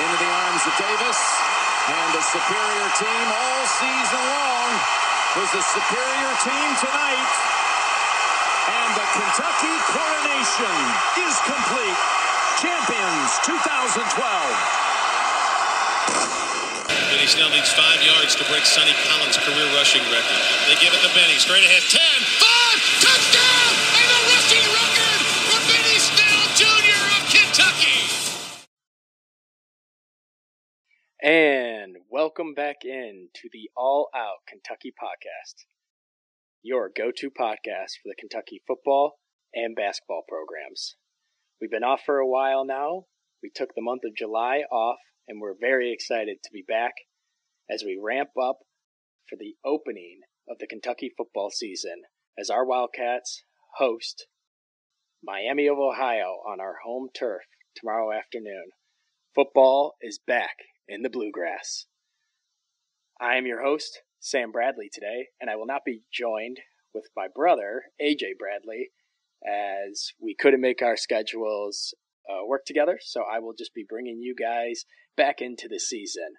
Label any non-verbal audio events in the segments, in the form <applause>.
into the arms of Davis. And the superior team all season long was the superior team tonight. And the Kentucky coronation is complete. Champions 2012. Benny Snell needs five yards to break Sonny Collins' career rushing record. They give it to Benny. Straight ahead. 10, 5, touchdown! Welcome back in to the All Out Kentucky podcast, your go to podcast for the Kentucky football and basketball programs. We've been off for a while now. We took the month of July off, and we're very excited to be back as we ramp up for the opening of the Kentucky football season as our Wildcats host Miami of Ohio on our home turf tomorrow afternoon. Football is back in the bluegrass. I am your host, Sam Bradley, today, and I will not be joined with my brother, AJ Bradley, as we couldn't make our schedules uh, work together. So I will just be bringing you guys back into the season.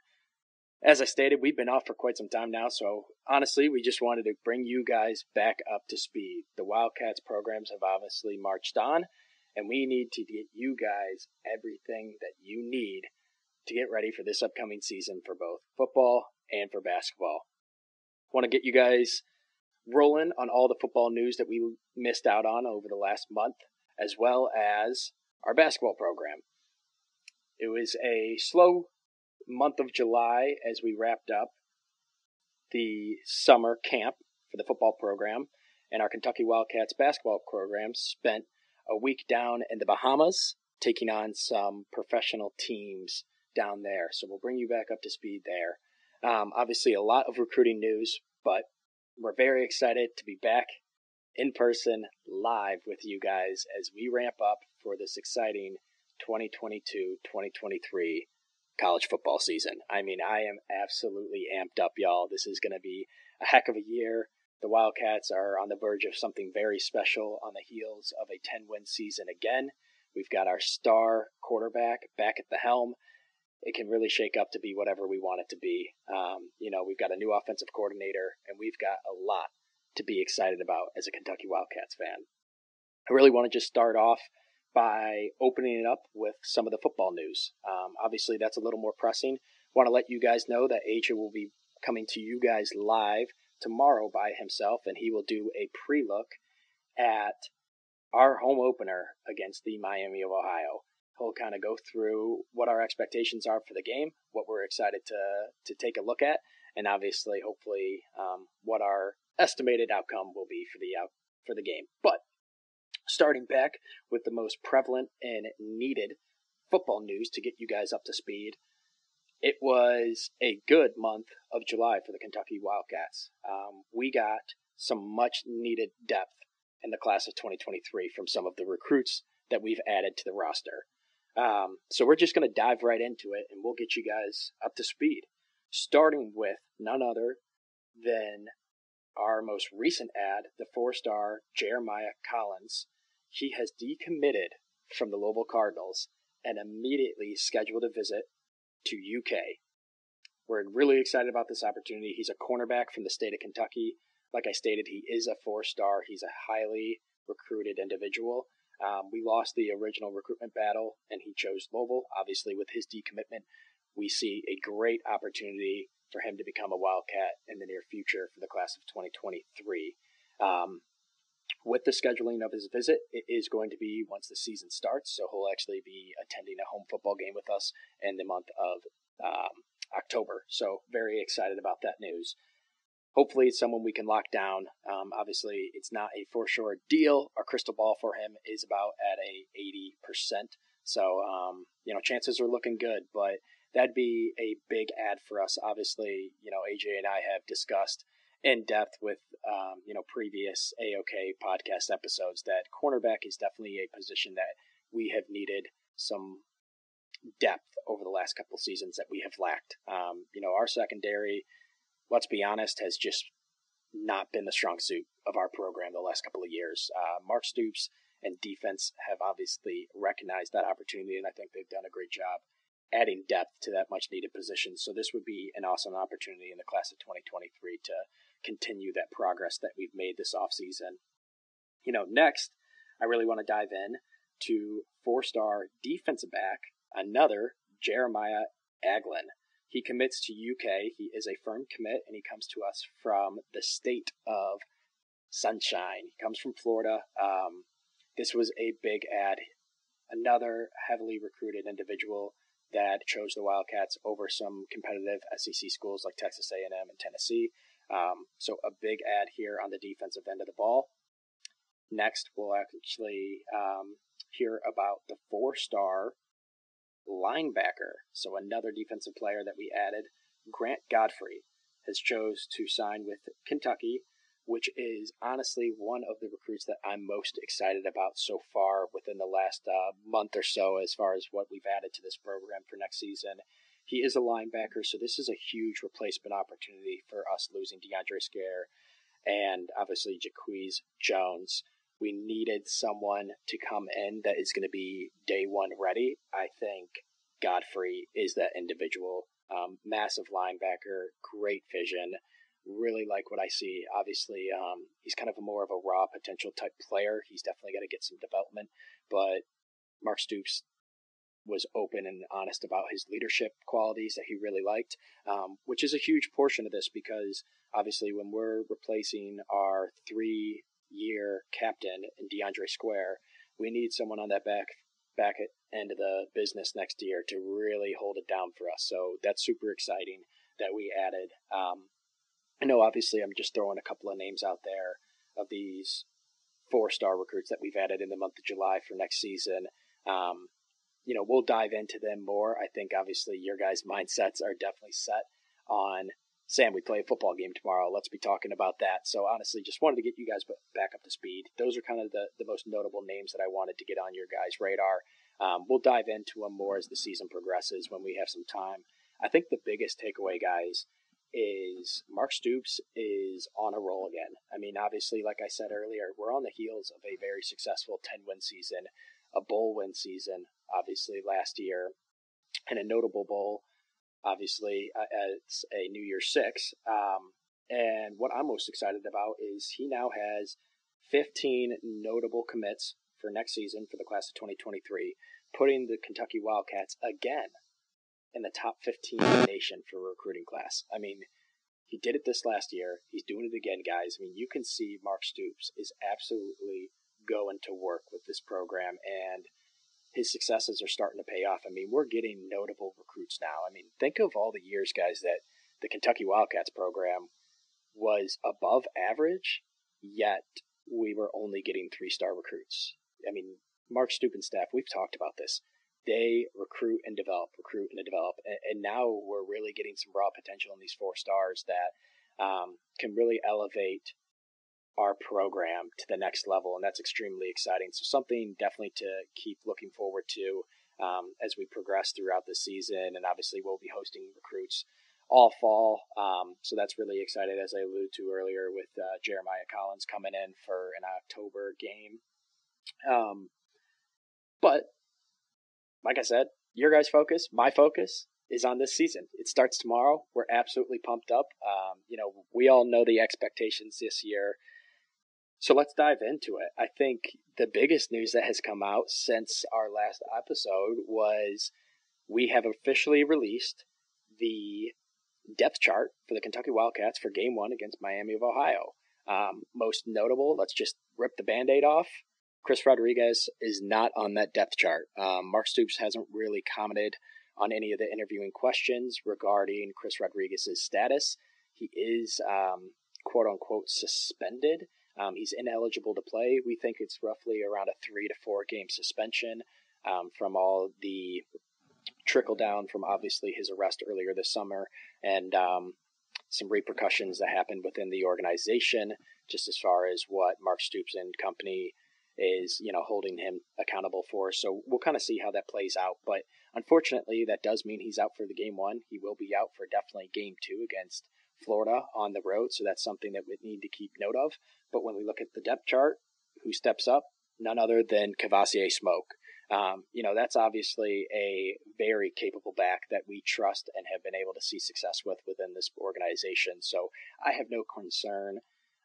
As I stated, we've been off for quite some time now, so honestly, we just wanted to bring you guys back up to speed. The Wildcats programs have obviously marched on, and we need to get you guys everything that you need to get ready for this upcoming season for both football and for basketball. Want to get you guys rolling on all the football news that we missed out on over the last month, as well as our basketball program. It was a slow month of July as we wrapped up the summer camp for the football program, and our Kentucky Wildcats basketball program spent a week down in the Bahamas taking on some professional teams down there. So we'll bring you back up to speed there. Um, obviously, a lot of recruiting news, but we're very excited to be back in person live with you guys as we ramp up for this exciting 2022 2023 college football season. I mean, I am absolutely amped up, y'all. This is going to be a heck of a year. The Wildcats are on the verge of something very special on the heels of a 10 win season again. We've got our star quarterback back at the helm. It can really shake up to be whatever we want it to be. Um, you know, we've got a new offensive coordinator, and we've got a lot to be excited about as a Kentucky Wildcats fan. I really want to just start off by opening it up with some of the football news. Um, obviously, that's a little more pressing. Want to let you guys know that AJ will be coming to you guys live tomorrow by himself, and he will do a pre look at our home opener against the Miami of Ohio. He'll kind of go through what our expectations are for the game, what we're excited to to take a look at, and obviously, hopefully, um, what our estimated outcome will be for the out for the game. But starting back with the most prevalent and needed football news to get you guys up to speed. It was a good month of July for the Kentucky Wildcats. Um, we got some much needed depth in the class of 2023 from some of the recruits that we've added to the roster. Um, so we're just going to dive right into it and we'll get you guys up to speed. Starting with none other than our most recent ad, the four star Jeremiah Collins. He has decommitted from the Louisville Cardinals and immediately scheduled a visit to UK. We're really excited about this opportunity. He's a cornerback from the state of Kentucky. Like I stated, he is a four star. He's a highly recruited individual. Um, we lost the original recruitment battle, and he chose Louisville. Obviously, with his decommitment, we see a great opportunity for him to become a Wildcat in the near future for the class of 2023. Um, with the scheduling of his visit, it is going to be once the season starts, so he'll actually be attending a home football game with us in the month of um, October. So, very excited about that news hopefully it's someone we can lock down. Um, obviously, it's not a for sure deal. Our crystal ball for him is about at a 80%. So, um, you know, chances are looking good, but that'd be a big ad for us. Obviously, you know, AJ and I have discussed in depth with, um, you know, previous AOK podcast episodes that cornerback is definitely a position that we have needed some depth over the last couple seasons that we have lacked. Um, you know, our secondary let's be honest, has just not been the strong suit of our program the last couple of years. Uh, Mark Stoops and defense have obviously recognized that opportunity, and I think they've done a great job adding depth to that much needed position. So this would be an awesome opportunity in the class of 2023 to continue that progress that we've made this offseason. You know, next, I really want to dive in to four star defensive back, another Jeremiah Aglin. He commits to UK. He is a firm commit, and he comes to us from the state of Sunshine. He comes from Florida. Um, this was a big ad. Another heavily recruited individual that chose the Wildcats over some competitive SEC schools like Texas A&M and Tennessee. Um, so a big ad here on the defensive end of the ball. Next, we'll actually um, hear about the four-star linebacker. So another defensive player that we added, Grant Godfrey, has chose to sign with Kentucky, which is honestly one of the recruits that I'm most excited about so far within the last uh, month or so, as far as what we've added to this program for next season. He is a linebacker, so this is a huge replacement opportunity for us losing DeAndre Square and obviously Jaquez Jones we needed someone to come in that is going to be day one ready. I think Godfrey is that individual. Um, massive linebacker, great vision. Really like what I see. Obviously, um, he's kind of a more of a raw potential type player. He's definitely got to get some development, but Mark Stoops was open and honest about his leadership qualities that he really liked, um, which is a huge portion of this because obviously when we're replacing our three year captain in DeAndre Square, we need someone on that back back end of the business next year to really hold it down for us. So that's super exciting that we added. Um, I know obviously I'm just throwing a couple of names out there of these four star recruits that we've added in the month of July for next season. Um, you know, we'll dive into them more. I think obviously your guys' mindsets are definitely set on Sam, we play a football game tomorrow. Let's be talking about that. So honestly, just wanted to get you guys back up to speed. Those are kind of the, the most notable names that I wanted to get on your guys' radar. Um, we'll dive into them more as the season progresses when we have some time. I think the biggest takeaway, guys, is Mark Stoops is on a roll again. I mean, obviously, like I said earlier, we're on the heels of a very successful 10 win season, a bowl win season, obviously, last year, and a notable bowl obviously, uh, as a New Year Six. Um, and what I'm most excited about is he now has 15 notable commits for next season for the class of 2023, putting the Kentucky Wildcats again in the top 15 in the nation for recruiting class. I mean, he did it this last year. He's doing it again, guys. I mean, you can see Mark Stoops is absolutely going to work with this program, and his successes are starting to pay off. I mean, we're getting notable recruits now. I mean, think of all the years, guys, that the Kentucky Wildcats program was above average, yet we were only getting three star recruits. I mean, Mark Stupin staff, we've talked about this. They recruit and develop, recruit and develop. And, and now we're really getting some raw potential in these four stars that um, can really elevate our program to the next level, and that's extremely exciting. So something definitely to keep looking forward to um, as we progress throughout the season, and obviously we'll be hosting recruits all fall. Um, so that's really excited, as I alluded to earlier, with uh, Jeremiah Collins coming in for an October game. Um, but like I said, your guys' focus, my focus, is on this season. It starts tomorrow. We're absolutely pumped up. Um, you know, we all know the expectations this year. So let's dive into it. I think the biggest news that has come out since our last episode was we have officially released the depth chart for the Kentucky Wildcats for game one against Miami of Ohio. Um, most notable, let's just rip the band aid off. Chris Rodriguez is not on that depth chart. Um, Mark Stoops hasn't really commented on any of the interviewing questions regarding Chris Rodriguez's status. He is um, quote unquote suspended um, he's ineligible to play. We think it's roughly around a three to four game suspension um, from all the trickle down from obviously his arrest earlier this summer and um, some repercussions that happened within the organization, just as far as what Mark Stoops and company is, you know, holding him accountable for. So we'll kind of see how that plays out. But unfortunately, that does mean he's out for the game one. He will be out for definitely game two against Florida on the road, so that's something that we need to keep note of. But when we look at the depth chart, who steps up? None other than Kavosiey Smoke. Um, you know, that's obviously a very capable back that we trust and have been able to see success with within this organization. So I have no concern,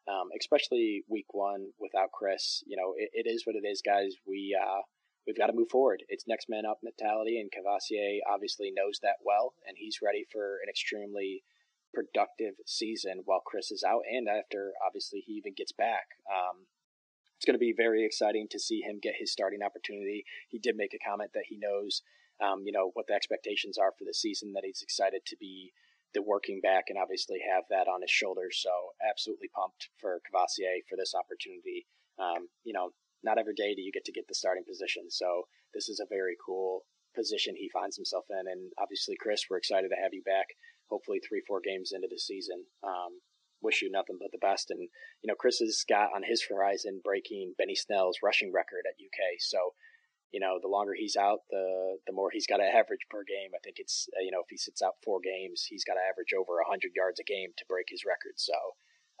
um, especially week one without Chris. You know, it, it is what it is, guys. We uh, we've got to move forward. It's next man up mentality, and Kavosiey obviously knows that well, and he's ready for an extremely productive season while Chris is out, and after obviously he even gets back. Um, it's going to be very exciting to see him get his starting opportunity. He did make a comment that he knows, um, you know, what the expectations are for the season. That he's excited to be the working back and obviously have that on his shoulders. So absolutely pumped for Kavosiey for this opportunity. Um, you know, not every day do you get to get the starting position. So this is a very cool position he finds himself in. And obviously, Chris, we're excited to have you back. Hopefully, three, four games into the season. Um, wish you nothing but the best. And you know, Chris has got on his horizon breaking Benny Snell's rushing record at UK. So, you know, the longer he's out, the the more he's got to average per game. I think it's uh, you know, if he sits out four games, he's got to average over hundred yards a game to break his record. So,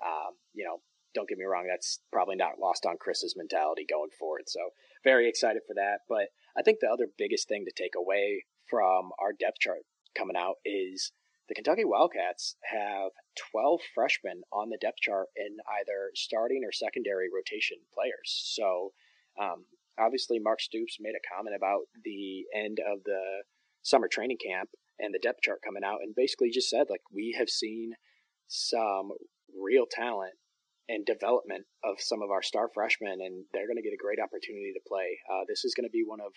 um, you know, don't get me wrong, that's probably not lost on Chris's mentality going forward. So, very excited for that. But I think the other biggest thing to take away from our depth chart coming out is the Kentucky Wildcats have 12 freshmen on the depth chart in either starting or secondary rotation players. So, um, obviously, Mark Stoops made a comment about the end of the summer training camp and the depth chart coming out, and basically just said, like, we have seen some real talent and development of some of our star freshmen, and they're going to get a great opportunity to play. Uh, this is going to be one of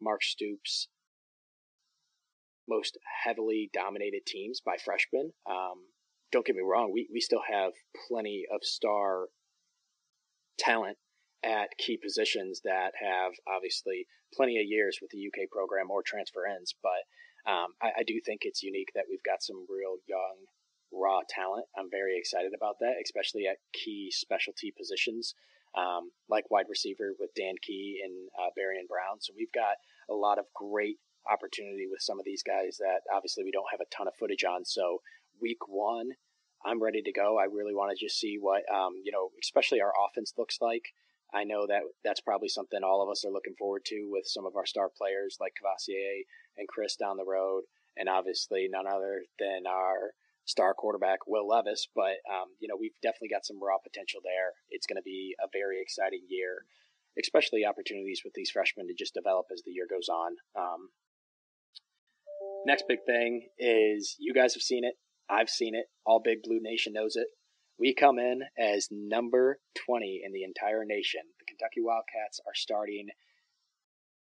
Mark Stoops' most heavily dominated teams by freshmen. Um, don't get me wrong, we, we still have plenty of star talent at key positions that have obviously plenty of years with the UK program or transfer ends. But um, I, I, do think it's unique that we've got some real young, raw talent. I'm very excited about that, especially at key specialty positions um, like wide receiver with Dane Key and uh, and Brown. So we've got a lot of great opportunity with some of these guys that obviously we don't have a ton of footage on. So week one, I'm ready to go. I really want to just see what um, you know, especially our offense looks like. I know that that's probably something all of us are looking forward to with some of our star players like Kavosiey and Chris down the road, and obviously none other than our star quarterback Will Levis. But um, you know we've definitely got some raw potential there. It's going to be a very exciting year, especially opportunities with these freshmen to just develop as the year goes on. Um, Next big thing is you guys have seen it. I've seen it. All Big Blue Nation knows it. We come in as number 20 in the entire nation. The Kentucky Wildcats are starting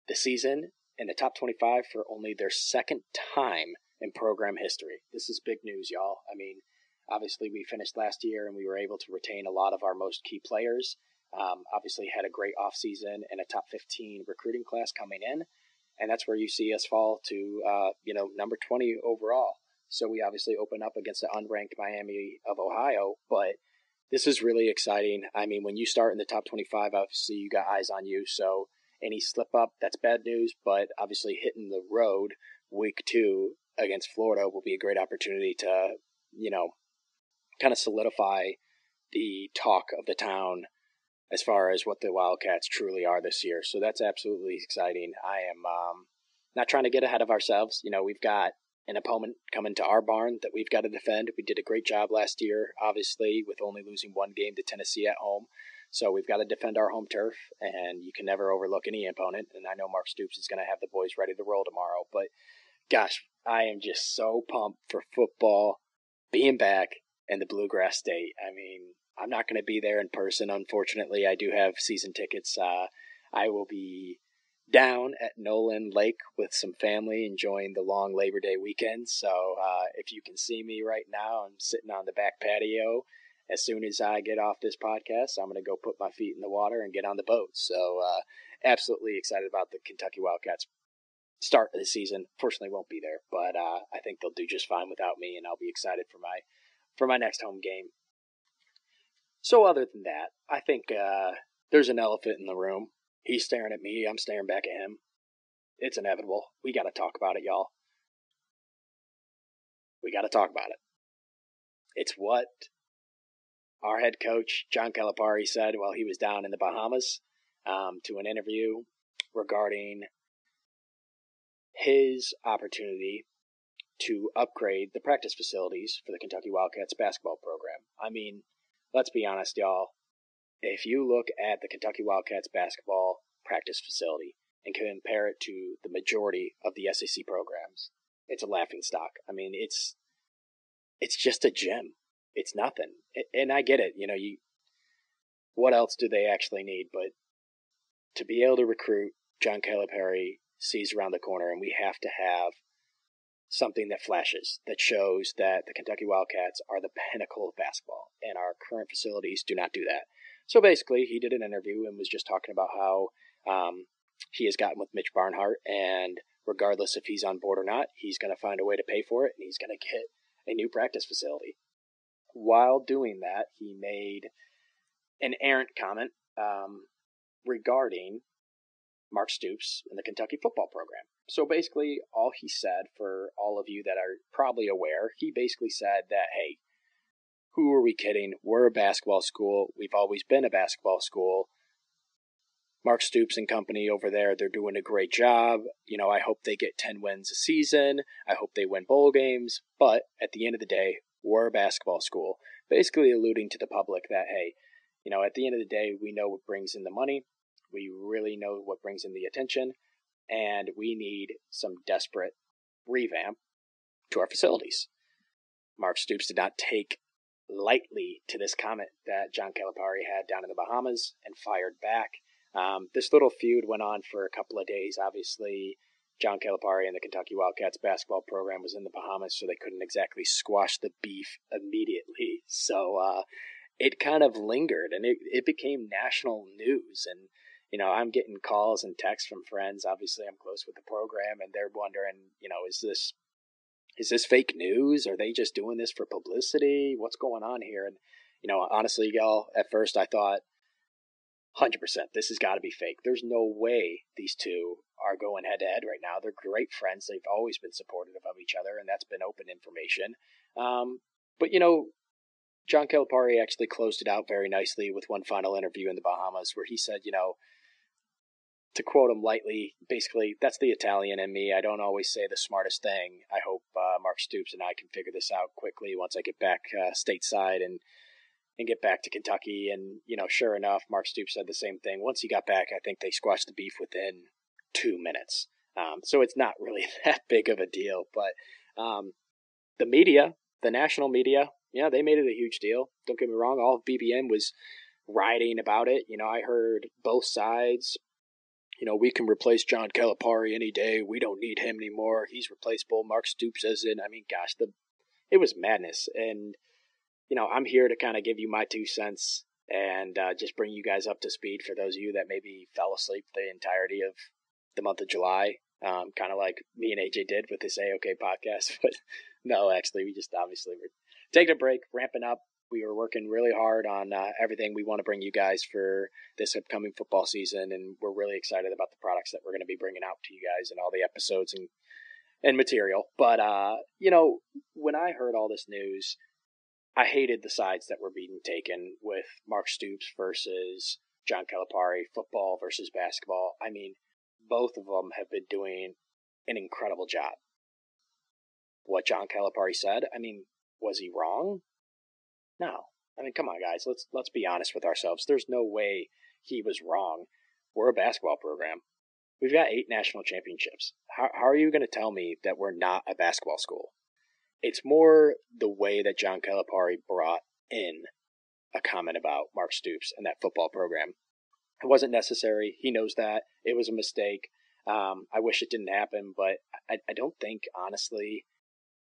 the season in the top 25 for only their second time in program history. This is big news, y'all. I mean, obviously, we finished last year and we were able to retain a lot of our most key players. Um, obviously, had a great offseason and a top 15 recruiting class coming in and that's where you see us fall to uh, you know number 20 overall. So we obviously open up against the unranked Miami of Ohio, but this is really exciting. I mean, when you start in the top 25, obviously you got eyes on you. So any slip up, that's bad news. But obviously hitting the road week two against Florida will be a great opportunity to you know kind of solidify the talk of the town as far as what the Wildcats truly are this year. So that's absolutely exciting. I am um, not trying to get ahead of ourselves. You know, we've got an opponent coming to our barn that we've got to defend. We did a great job last year, obviously, with only losing one game to Tennessee at home. So we've got to defend our home turf, and you can never overlook any opponent. And I know Mark Stoops is going to have the boys ready to roll tomorrow. But gosh, I am just so pumped for football being back in the Bluegrass State. I mean, I'm not going to be there in person. Unfortunately, I do have season tickets. Uh, I will be down at Nolin Lake with some family enjoying the long Labor Day weekend. So uh, if you can see me right now, I'm sitting on the back patio. As soon as I get off this podcast, I'm going to go put my feet in the water and get on the boat. So uh, absolutely excited about the Kentucky Wildcats start of the season. Fortunately, won't be there, but uh, I think they'll do just fine without me, and I'll be excited for my for my next home game. So other than that, I think uh, there's an elephant in the room. He's staring at me. I'm staring back at him. It's inevitable. We got to talk about it, y'all. We got to talk about it. It's what our head coach John Calipari said while he was down in the Bahamas um, to an interview regarding his opportunity to upgrade the practice facilities for the Kentucky Wildcats basketball program. I mean, let's be honest, y'all. If you look at the Kentucky Wildcats basketball practice facility and compare it to the majority of the SEC programs, it's a laughing stock. I mean, it's it's just a gem. It's nothing. And I get it. You know, you what else do they actually need? But to be able to recruit John Calipari sees around the corner, and we have to have something that flashes, that shows that the Kentucky Wildcats are the pinnacle of basketball, and our current facilities do not do that. So basically, he did an interview and was just talking about how um, he has gotten with Mitch Barnhart, and regardless if he's on board or not, he's going to find a way to pay for it, and he's going to get a new practice facility. While doing that, he made an errant comment um, regarding Mark Stoops and the Kentucky football program. So basically, all he said, for all of you that are probably aware, he basically said that, hey, who are we kidding? We're a basketball school. We've always been a basketball school. Mark Stoops and company over there, they're doing a great job. You know, I hope they get 10 wins a season. I hope they win bowl games. But at the end of the day, we're a basketball school. Basically, alluding to the public that, hey, you know, at the end of the day, we know what brings in the money. We really know what brings in the attention. And we need some desperate revamp to our facilities. Mark Stoops did not take lightly to this comment that John Calipari had down in the Bahamas and fired back. Um, this little feud went on for a couple of days. Obviously, John Calipari and the Kentucky Wildcats basketball program was in the Bahamas, so they couldn't exactly squash the beef immediately. <laughs> So uh, it kind of lingered, and it, it became national news. And you know, I'm getting calls and texts from friends. Obviously, I'm close with the program, and they're wondering, you know, is this is this fake news? Are they just doing this for publicity? What's going on here? And you know, honestly, y'all, at first I thought, hundred percent, this has got to be fake. There's no way these two are going head to head right now. They're great friends. They've always been supportive of each other, and that's been open information. Um, but you know, John Calipari actually closed it out very nicely with one final interview in the Bahamas, where he said, you know, to quote him lightly, basically, that's the Italian in me. I don't always say the smartest thing. I hope uh, Mark Stoops and I can figure this out quickly once I get back uh, stateside and and get back to Kentucky. And you know, sure enough, Mark Stoops said the same thing. Once he got back, I think they squashed the beef within two minutes. Um, so it's not <laughs> really that big of a deal. But um, the media, the national media, yeah, they made it a huge deal. Don't get me wrong. All of BBN was writing about it. You know, I heard both sides you know, we can replace John Calipari any day. We don't need him anymore. He's replaceable. Mark Stoops is in. I mean, gosh, the it was madness. And you know, I'm here to kind of give you my two cents and uh, just bring you guys up to speed for those of you that maybe fell asleep the entirety of the month of July, um, kind of like me and AJ did with this AOK podcast. <laughs> But no, actually, we just obviously were taking a break, ramping up, we were working really hard on uh, everything we want to bring you guys for this upcoming football season, and we're really excited about the products that we're going to be bringing out to you guys and all the episodes and and material. But uh, you know, when I heard all this news, I hated the sides that were being taken with Mark Stoops versus John Calipari, football versus basketball. I mean, both of them have been doing an incredible job. What John Calipari said, I mean, was he wrong? No. I mean, come on, guys. Let's let's be honest with ourselves. There's no way he was wrong. We're a basketball program. We've got eight national championships. How, how are you going to tell me that we're not a basketball school? It's more the way that John Calipari brought in a comment about Mark Stoops and that football program. It wasn't necessary. He knows that. It was a mistake. Um, I wish it didn't happen, but I, I don't think, honestly,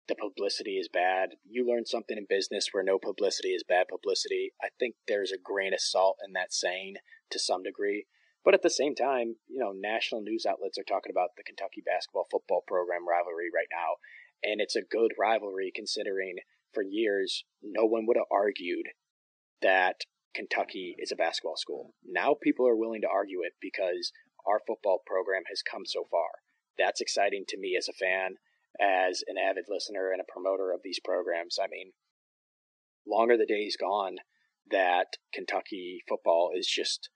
the publicity is bad. You learn something in business where no publicity is bad publicity. I think there's a grain of salt in that saying to some degree. But at the same time, you know, national news outlets are talking about the Kentucky basketball football program rivalry right now. And it's a good rivalry considering for years no one would have argued that Kentucky is a basketball school. Now people are willing to argue it because our football program has come so far. That's exciting to me as a fan as an avid listener and a promoter of these programs. I mean, longer the days gone that Kentucky football is just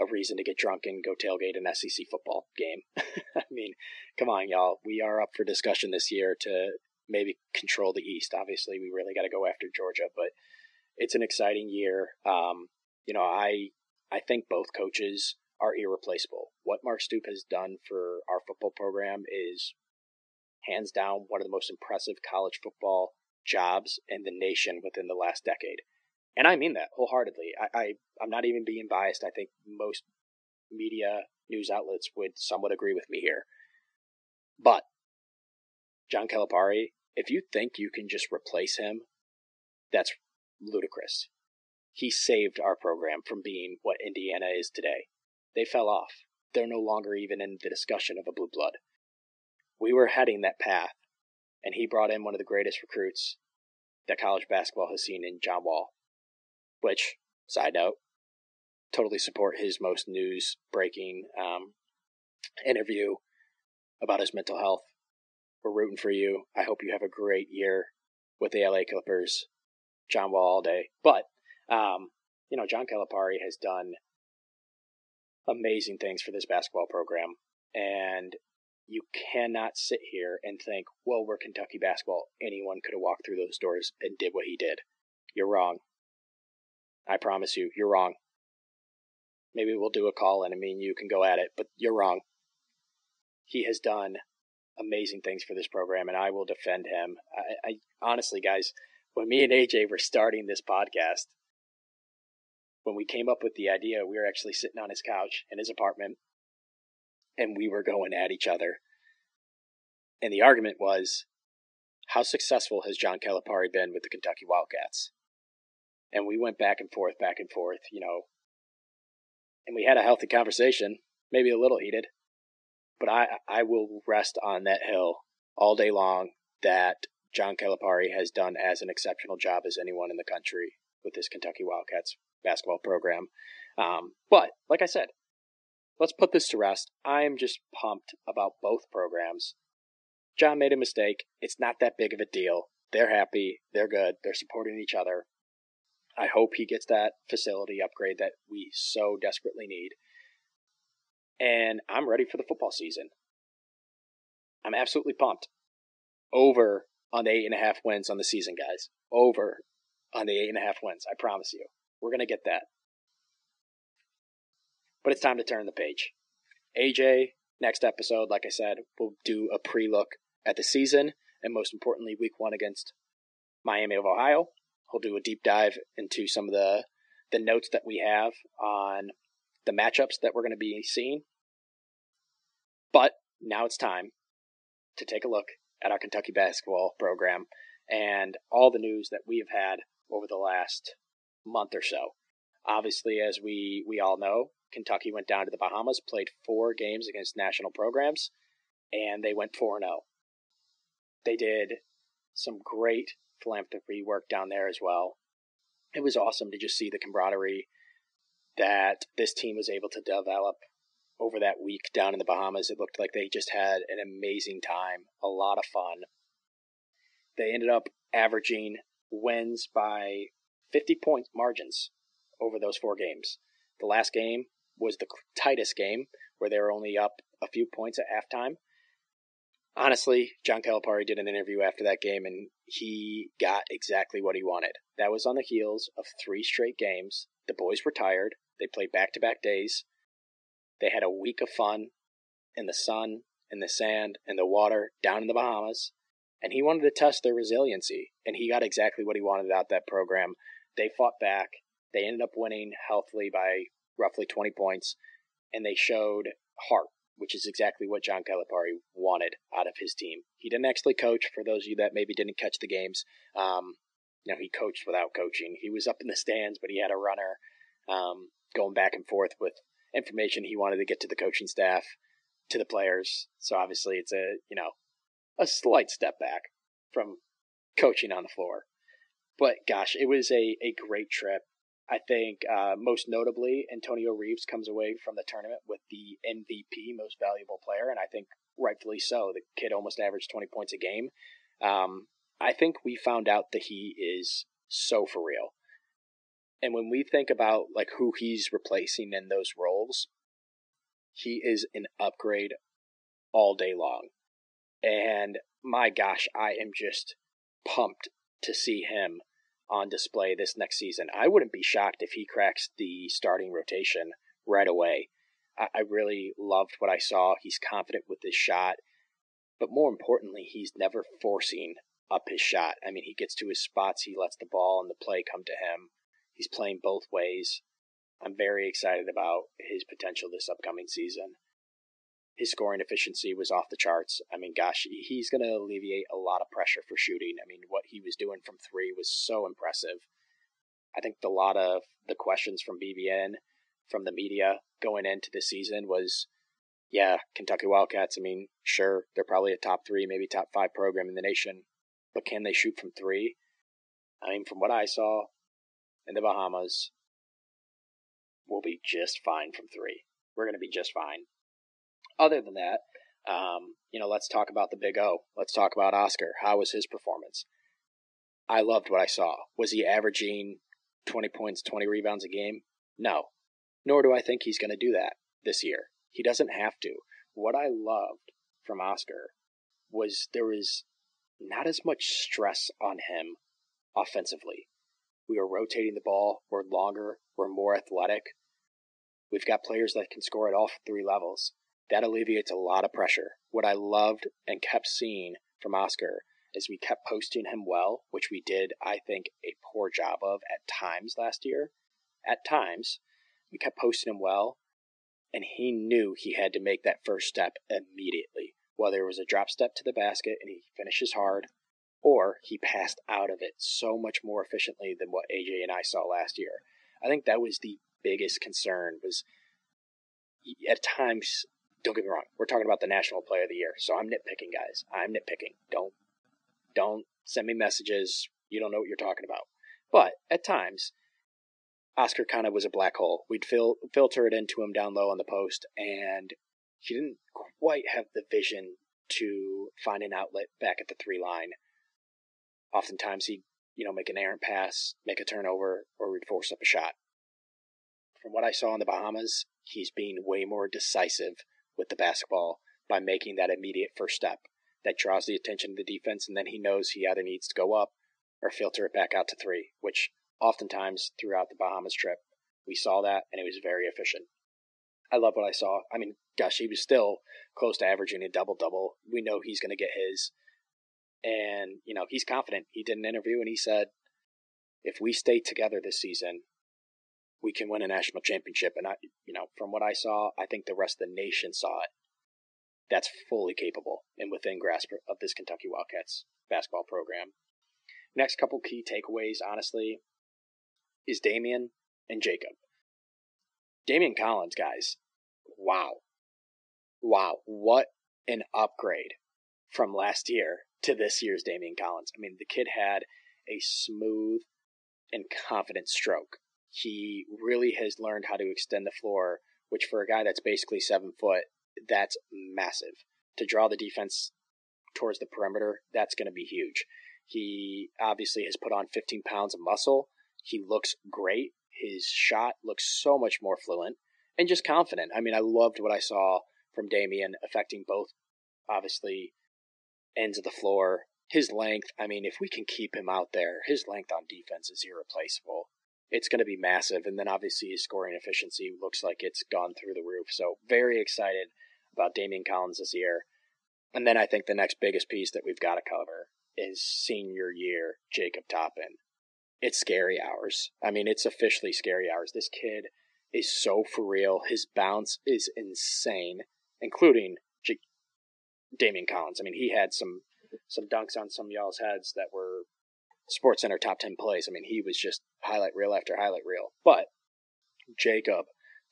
a reason to get drunk and go tailgate an SEC football game. <laughs> I mean, come on, y'all. We are up for discussion this year to maybe control the East. Obviously, we really got to go after Georgia, but it's an exciting year. Um, you know, I I think both coaches are irreplaceable. What Mark Stoops has done for our football program is hands down one of the most impressive college football jobs in the nation within the last decade. And I mean that wholeheartedly. I, I I'm not even being biased. I think most media news outlets would somewhat agree with me here. But John Calipari, if you think you can just replace him, that's ludicrous. He saved our program from being what Indiana is today. They fell off. They're no longer even in the discussion of a blue blood. We were heading that path, and he brought in one of the greatest recruits that college basketball has seen in John Wall. Which, side note, totally support his most news breaking um, interview about his mental health. We're rooting for you. I hope you have a great year with the LA Clippers. John Wall all day. But, um, you know, John Calipari has done amazing things for this basketball program. And you cannot sit here and think, well, we're Kentucky basketball. Anyone could have walked through those doors and did what he did. You're wrong. I promise you, you're wrong. Maybe we'll do a call and I mean you can go at it, but you're wrong. He has done amazing things for this program, and I will defend him. I, I honestly, guys, when me and AJ were starting this podcast, when we came up with the idea, we were actually sitting on his couch in his apartment, and we were going at each other. And the argument was, how successful has John Calipari been with the Kentucky Wildcats? And we went back and forth, back and forth, you know, and we had a healthy conversation, maybe a little heated, but I I will rest on that hill all day long that John Calipari has done as an exceptional job as anyone in the country with this Kentucky Wildcats basketball program. Um, but like I said, let's put this to rest. I am just pumped about both programs. John made a mistake. It's not that big of a deal. They're happy. They're good. They're supporting each other. I hope he gets that facility upgrade that we so desperately need. And I'm ready for the football season. I'm absolutely pumped. Over on the eight and a half wins on the season, guys. Over on the eight and a half wins. I promise you. We're going to get that. But it's time to turn the page. AJ, next episode, like I said, we'll do a pre look at the season and most importantly, week one against Miami of Ohio. He'll do a deep dive into some of the the notes that we have on the matchups that we're going to be seeing. But now it's time to take a look at our Kentucky basketball program and all the news that we have had over the last month or so. Obviously, as we, we all know, Kentucky went down to the Bahamas, played four games against national programs, and they went 4 0. They did some great philanthropy work down there as well. It was awesome to just see the camaraderie that this team was able to develop over that week down in the Bahamas. It looked like they just had an amazing time, a lot of fun. They ended up averaging wins by 50 point margins over those four games. The last game was the tightest game where they were only up a few points at halftime honestly, John Calipari did an interview after that game, and he got exactly what he wanted. That was on the heels of three straight games. The boys were tired. They played back to back days. They had a week of fun in the sun, in the sand, in the water, down in the Bahamas. And he wanted to test their resiliency, and he got exactly what he wanted out that program. They fought back. They ended up winning healthily by roughly 20 points, and they showed heart which is exactly what John Calipari wanted out of his team. He didn't actually coach. For those of you that maybe didn't catch the games, um, you know, he coached without coaching. He was up in the stands, but he had a runner um, going back and forth with information he wanted to get to the coaching staff, to the players. So obviously, it's a you know a slight step back from coaching on the floor. But gosh, it was a, a great trip. I think uh, most notably, Antonio Reeves comes away from the tournament with the MVP, most valuable player, and I think rightfully so. The kid almost averaged 20 points a game. Um, I think we found out that he is so for real. And when we think about like who he's replacing in those roles, he is an upgrade all day long. And my gosh, I am just pumped to see him on display this next season. I wouldn't be shocked if he cracks the starting rotation right away. I, I really loved what I saw. He's confident with his shot, but more importantly, he's never forcing up his shot. I mean, he gets to his spots, he lets the ball and the play come to him. He's playing both ways. I'm very excited about his potential this upcoming season. His scoring efficiency was off the charts. I mean, gosh, he's going to alleviate a lot of pressure for shooting. I mean, what he was doing from three was so impressive. I think a lot of the questions from BBN, from the media going into the season was, yeah, Kentucky Wildcats. I mean, sure, they're probably a top three, maybe top five program in the nation, but can they shoot from three? I mean, from what I saw in the Bahamas, we'll be just fine from three. We're going to be just fine other than that, um, you know, let's talk about the Big O. Let's talk about Oscar. How was his performance? I loved what I saw. Was he averaging 20 points, 20 rebounds a game? No. Nor do I think he's going to do that this year. He doesn't have to. What I loved from Oscar was there was not as much stress on him offensively. We are rotating the ball. We're longer. We're more athletic. We've got players that can score at all three levels that alleviates a lot of pressure. What I loved and kept seeing from Oscar is we kept posting him well, which we did, I think, a poor job of at times last year. At times, we kept posting him well, and he knew he had to make that first step immediately, whether it was a drop step to the basket and he finishes hard, or he passed out of it so much more efficiently than what AJ and I saw last year. I think that was the biggest concern was at times don't get me wrong. We're talking about the National Player of the Year, so I'm nitpicking, guys. I'm nitpicking. Don't don't send me messages. You don't know what you're talking about. But at times, Oscar kind of was a black hole. We'd fil- filter it into him down low on the post, and he didn't quite have the vision to find an outlet back at the three line. Oftentimes, he'd you know make an errant pass, make a turnover, or we'd force up a shot. From what I saw in the Bahamas, he's being way more decisive with the basketball by making that immediate first step that draws the attention of the defense, and then he knows he either needs to go up or filter it back out to three, which oftentimes throughout the Bahamas trip, we saw that, and it was very efficient. I love what I saw. I mean, gosh, he was still close to averaging a double double. We know he's going to get his. And, you know, he's confident. He did an interview and he said, if we stay together this season, we can win a national championship. And I, you know, from what I saw, I think the rest of the nation saw it. That's fully capable and within grasp of this Kentucky Wildcats basketball program. Next couple key takeaways, honestly, is Daimion and Jacob. Daimion Collins, guys, wow. Wow, what an upgrade from last year to this year's Daimion Collins. I mean, the kid had a smooth and confident stroke he really has learned how to extend the floor, which for a guy that's basically seven foot, that's massive. To draw the defense towards the perimeter, that's going to be huge. He obviously has put on 15 pounds of muscle. He looks great. His shot looks so much more fluent and just confident. I mean, I loved what I saw from Daimion affecting both, obviously, ends of the floor. His length, I mean, if we can keep him out there, his length on defense is irreplaceable it's going to be massive. And then obviously his scoring efficiency looks like it's gone through the roof. So very excited about Daimion Collins this year. And then I think the next biggest piece that we've got to cover is senior year Jacob Toppin. It's scary hours. I mean, it's officially scary hours. This kid is so for real. His bounce is insane, including J- Daimion Collins. I mean, he had some some dunks on some y'all's heads that were Sports Center top 10 plays. I mean, he was just highlight reel after highlight reel. But Jacob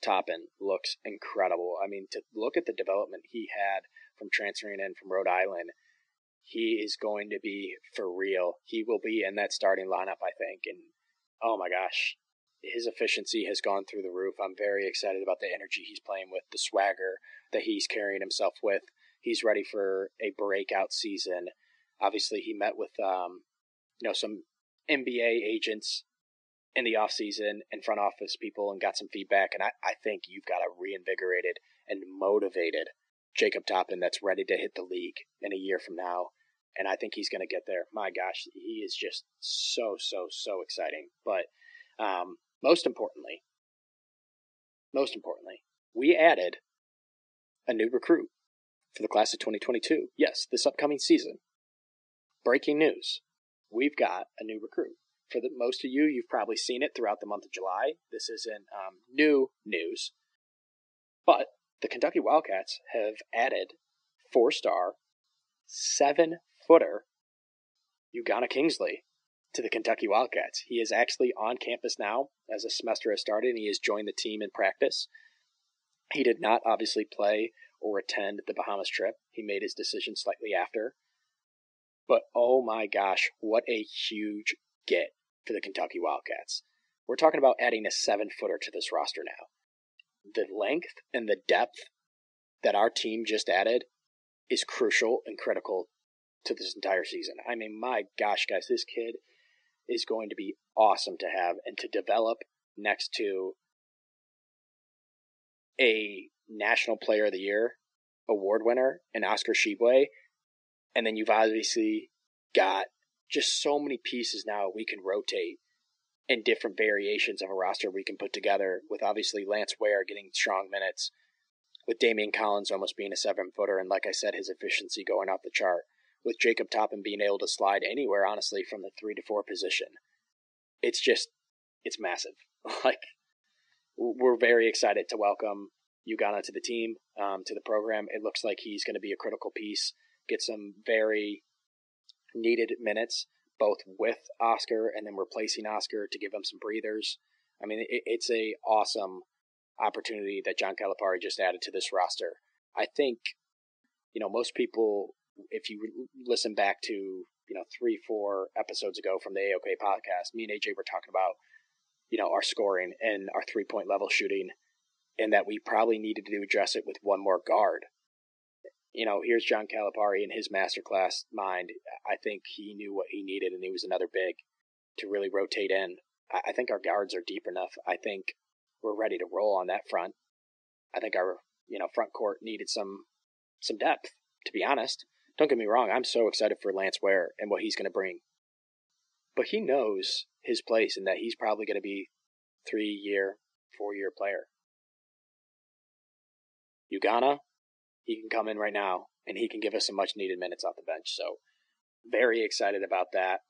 Toppin looks incredible. I mean, to look at the development he had from transferring in from Rhode Island, he is going to be for real. He will be in that starting lineup, I think. And oh my gosh, his efficiency has gone through the roof. I'm very excited about the energy he's playing with, the swagger that he's carrying himself with. He's ready for a breakout season. Obviously, he met with um, you know, some NBA agents in the off season and front office people and got some feedback. And I, I think you've got a reinvigorated and motivated Jacob Toppin that's ready to hit the league in a year from now. And I think he's going to get there. My gosh, he is just so, so, so exciting. But um, most importantly, most importantly, we added a new recruit for the class of 2022. Yes, this upcoming season. Breaking news. We've got a new recruit for the most of you, you've probably seen it throughout the month of July. This isn't um, new news, but the Kentucky Wildcats have added four-star, seven-footer Ugonna Kingsley to the Kentucky Wildcats. He is actually on campus now as the semester has started, and he has joined the team in practice. He did not obviously play or attend the Bahamas trip. He made his decision slightly after. But oh my gosh, what a huge get for the Kentucky Wildcats. We're talking about adding a seven footer to this roster now. The length and the depth that our team just added is crucial and critical to this entire season. I mean, my gosh, guys, this kid is going to be awesome to have and to develop next to a National Player of the Year award winner and Oscar Tshiebwe. And then you've obviously got just so many pieces now we can rotate in different variations of a roster we can put together with obviously Lance Ware getting strong minutes, with Daimion Collins almost being a seven footer, and like I said, his efficiency going off the chart, with Jacob Toppin being able to slide anywhere, honestly, from the three to four position. It's just, it's massive. <laughs> like, we're very excited to welcome Ugonna to the team, um, to the program. It looks like he's going to be a critical piece, get some very needed minutes, both with Oscar and then replacing Oscar to give him some breathers. I mean, it, it's a awesome opportunity that John Calipari just added to this roster. I think, you know, most people, if you listen back to, you know, three, four episodes ago from the AOK podcast, me and AJ were talking about, you know, our scoring and our three point level shooting, and that we probably needed to address it with one more guard you know, here's John Calipari in his masterclass mind. I think he knew what he needed, and he was another big to really rotate in. I think our guards are deep enough. I think we're ready to roll on that front. I think our you know front court needed some some depth. To be honest, don't get me wrong. I'm so excited for Lance Ware and what he's going to bring, but he knows his place and that he's probably going to be three year, four year player. Ugonna, he can come in right now and he can give us some much needed minutes off the bench. So, very excited about that.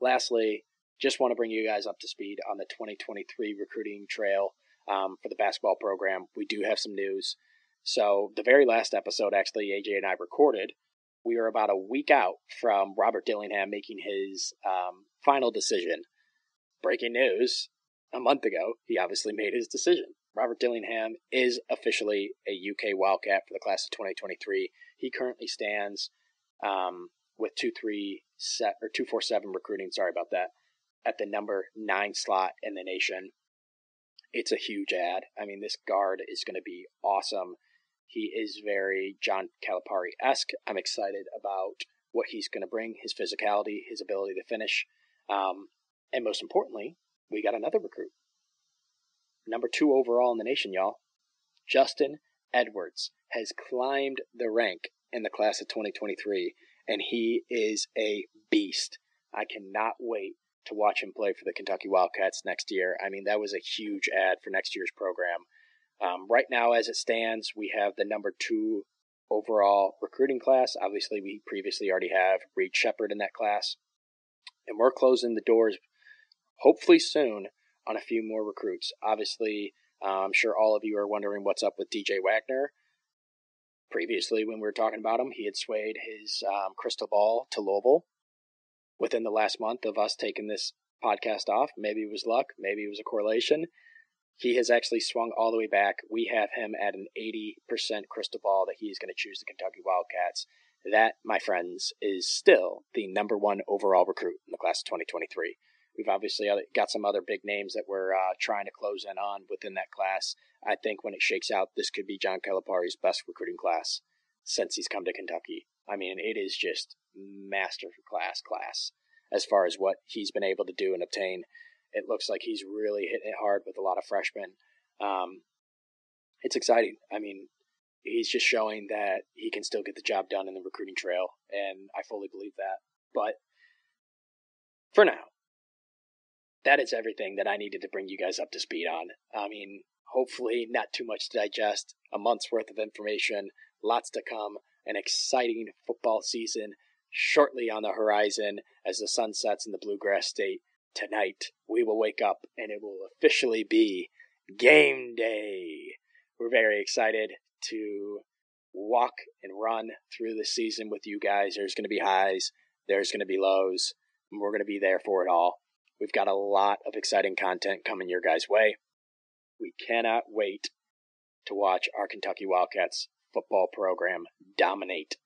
Lastly, just want to bring you guys up to speed on the 2023 recruiting trail um, for the basketball program. We do have some news. So, the very last episode, actually, AJ and I recorded, we are about a week out from Robert Dillingham making his um, final decision. Breaking news a month ago, he obviously made his decision. Robert Dillingham is officially a UK Wildcat for the class of 2023. He currently stands um, with two three set or two four seven recruiting. Sorry about that. At the number nine slot in the nation, it's a huge ad. I mean, this guard is going to be awesome. He is very John Calipari esque. I'm excited about what he's going to bring, his physicality, his ability to finish, um, and most importantly, we got another recruit number two overall in the nation, y'all. Justin Edwards has climbed the rank in the class of 2023, and he is a beast. I cannot wait to watch him play for the Kentucky Wildcats next year. I mean, that was a huge ad for next year's program. Um, right now, as it stands, we have the number two overall recruiting class. Obviously, we previously already have Reed Sheppard in that class. And we're closing the doors, hopefully soon, on a few more recruits. Obviously, uh, I'm sure all of you are wondering what's up with DJ Wagner. Previously, when we were talking about him, he had swayed his um, crystal ball to Louisville. Within the last month of us taking this podcast off, maybe it was luck, maybe it was a correlation. He has actually swung all the way back. We have him at an 80% crystal ball that he is going to choose the Kentucky Wildcats. That, my friends, is still the number one overall recruit in the class of 2023. We've obviously got some other big names that we're uh, trying to close in on within that class. I think when it shakes out, this could be John Calipari's best recruiting class since he's come to Kentucky. I mean, it is just master class class as far as what he's been able to do and obtain. It looks like he's really hitting it hard with a lot of freshmen. Um, it's exciting. I mean, he's just showing that he can still get the job done in the recruiting trail, and I fully believe that. But for now, that is everything that I needed to bring you guys up to speed on. I mean, hopefully, not too much to digest, a month's worth of information, lots to come, an exciting football season shortly on the horizon as the sun sets in the Bluegrass State. Tonight, we will wake up and it will officially be game day. We're very excited to walk and run through the season with you guys. There's going to be highs, there's going to be lows, and we're going to be there for it all. We've got a lot of exciting content coming your guys' way. We cannot wait to watch our Kentucky Wildcats football program dominate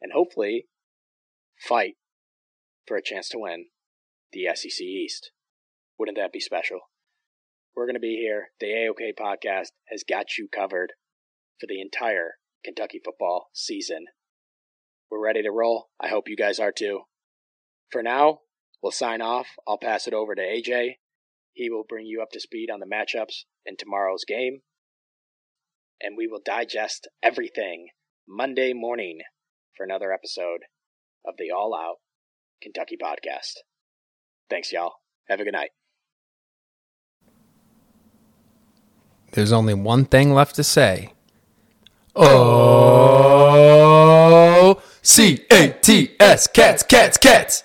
and hopefully fight for a chance to win the SEC East. Wouldn't that be special? We're going to be here. The AOK podcast has got you covered for the entire Kentucky football season. We're ready to roll. I hope you guys are too. For now, we'll sign off. I'll pass it over to AJ. He will bring you up to speed on the matchups in tomorrow's game. And we will digest everything Monday morning for another episode of the All Out Kentucky podcast. Thanks, y'all. Have a good night. There's only one thing left to say. Oh, C A T S, cats, cats, cats.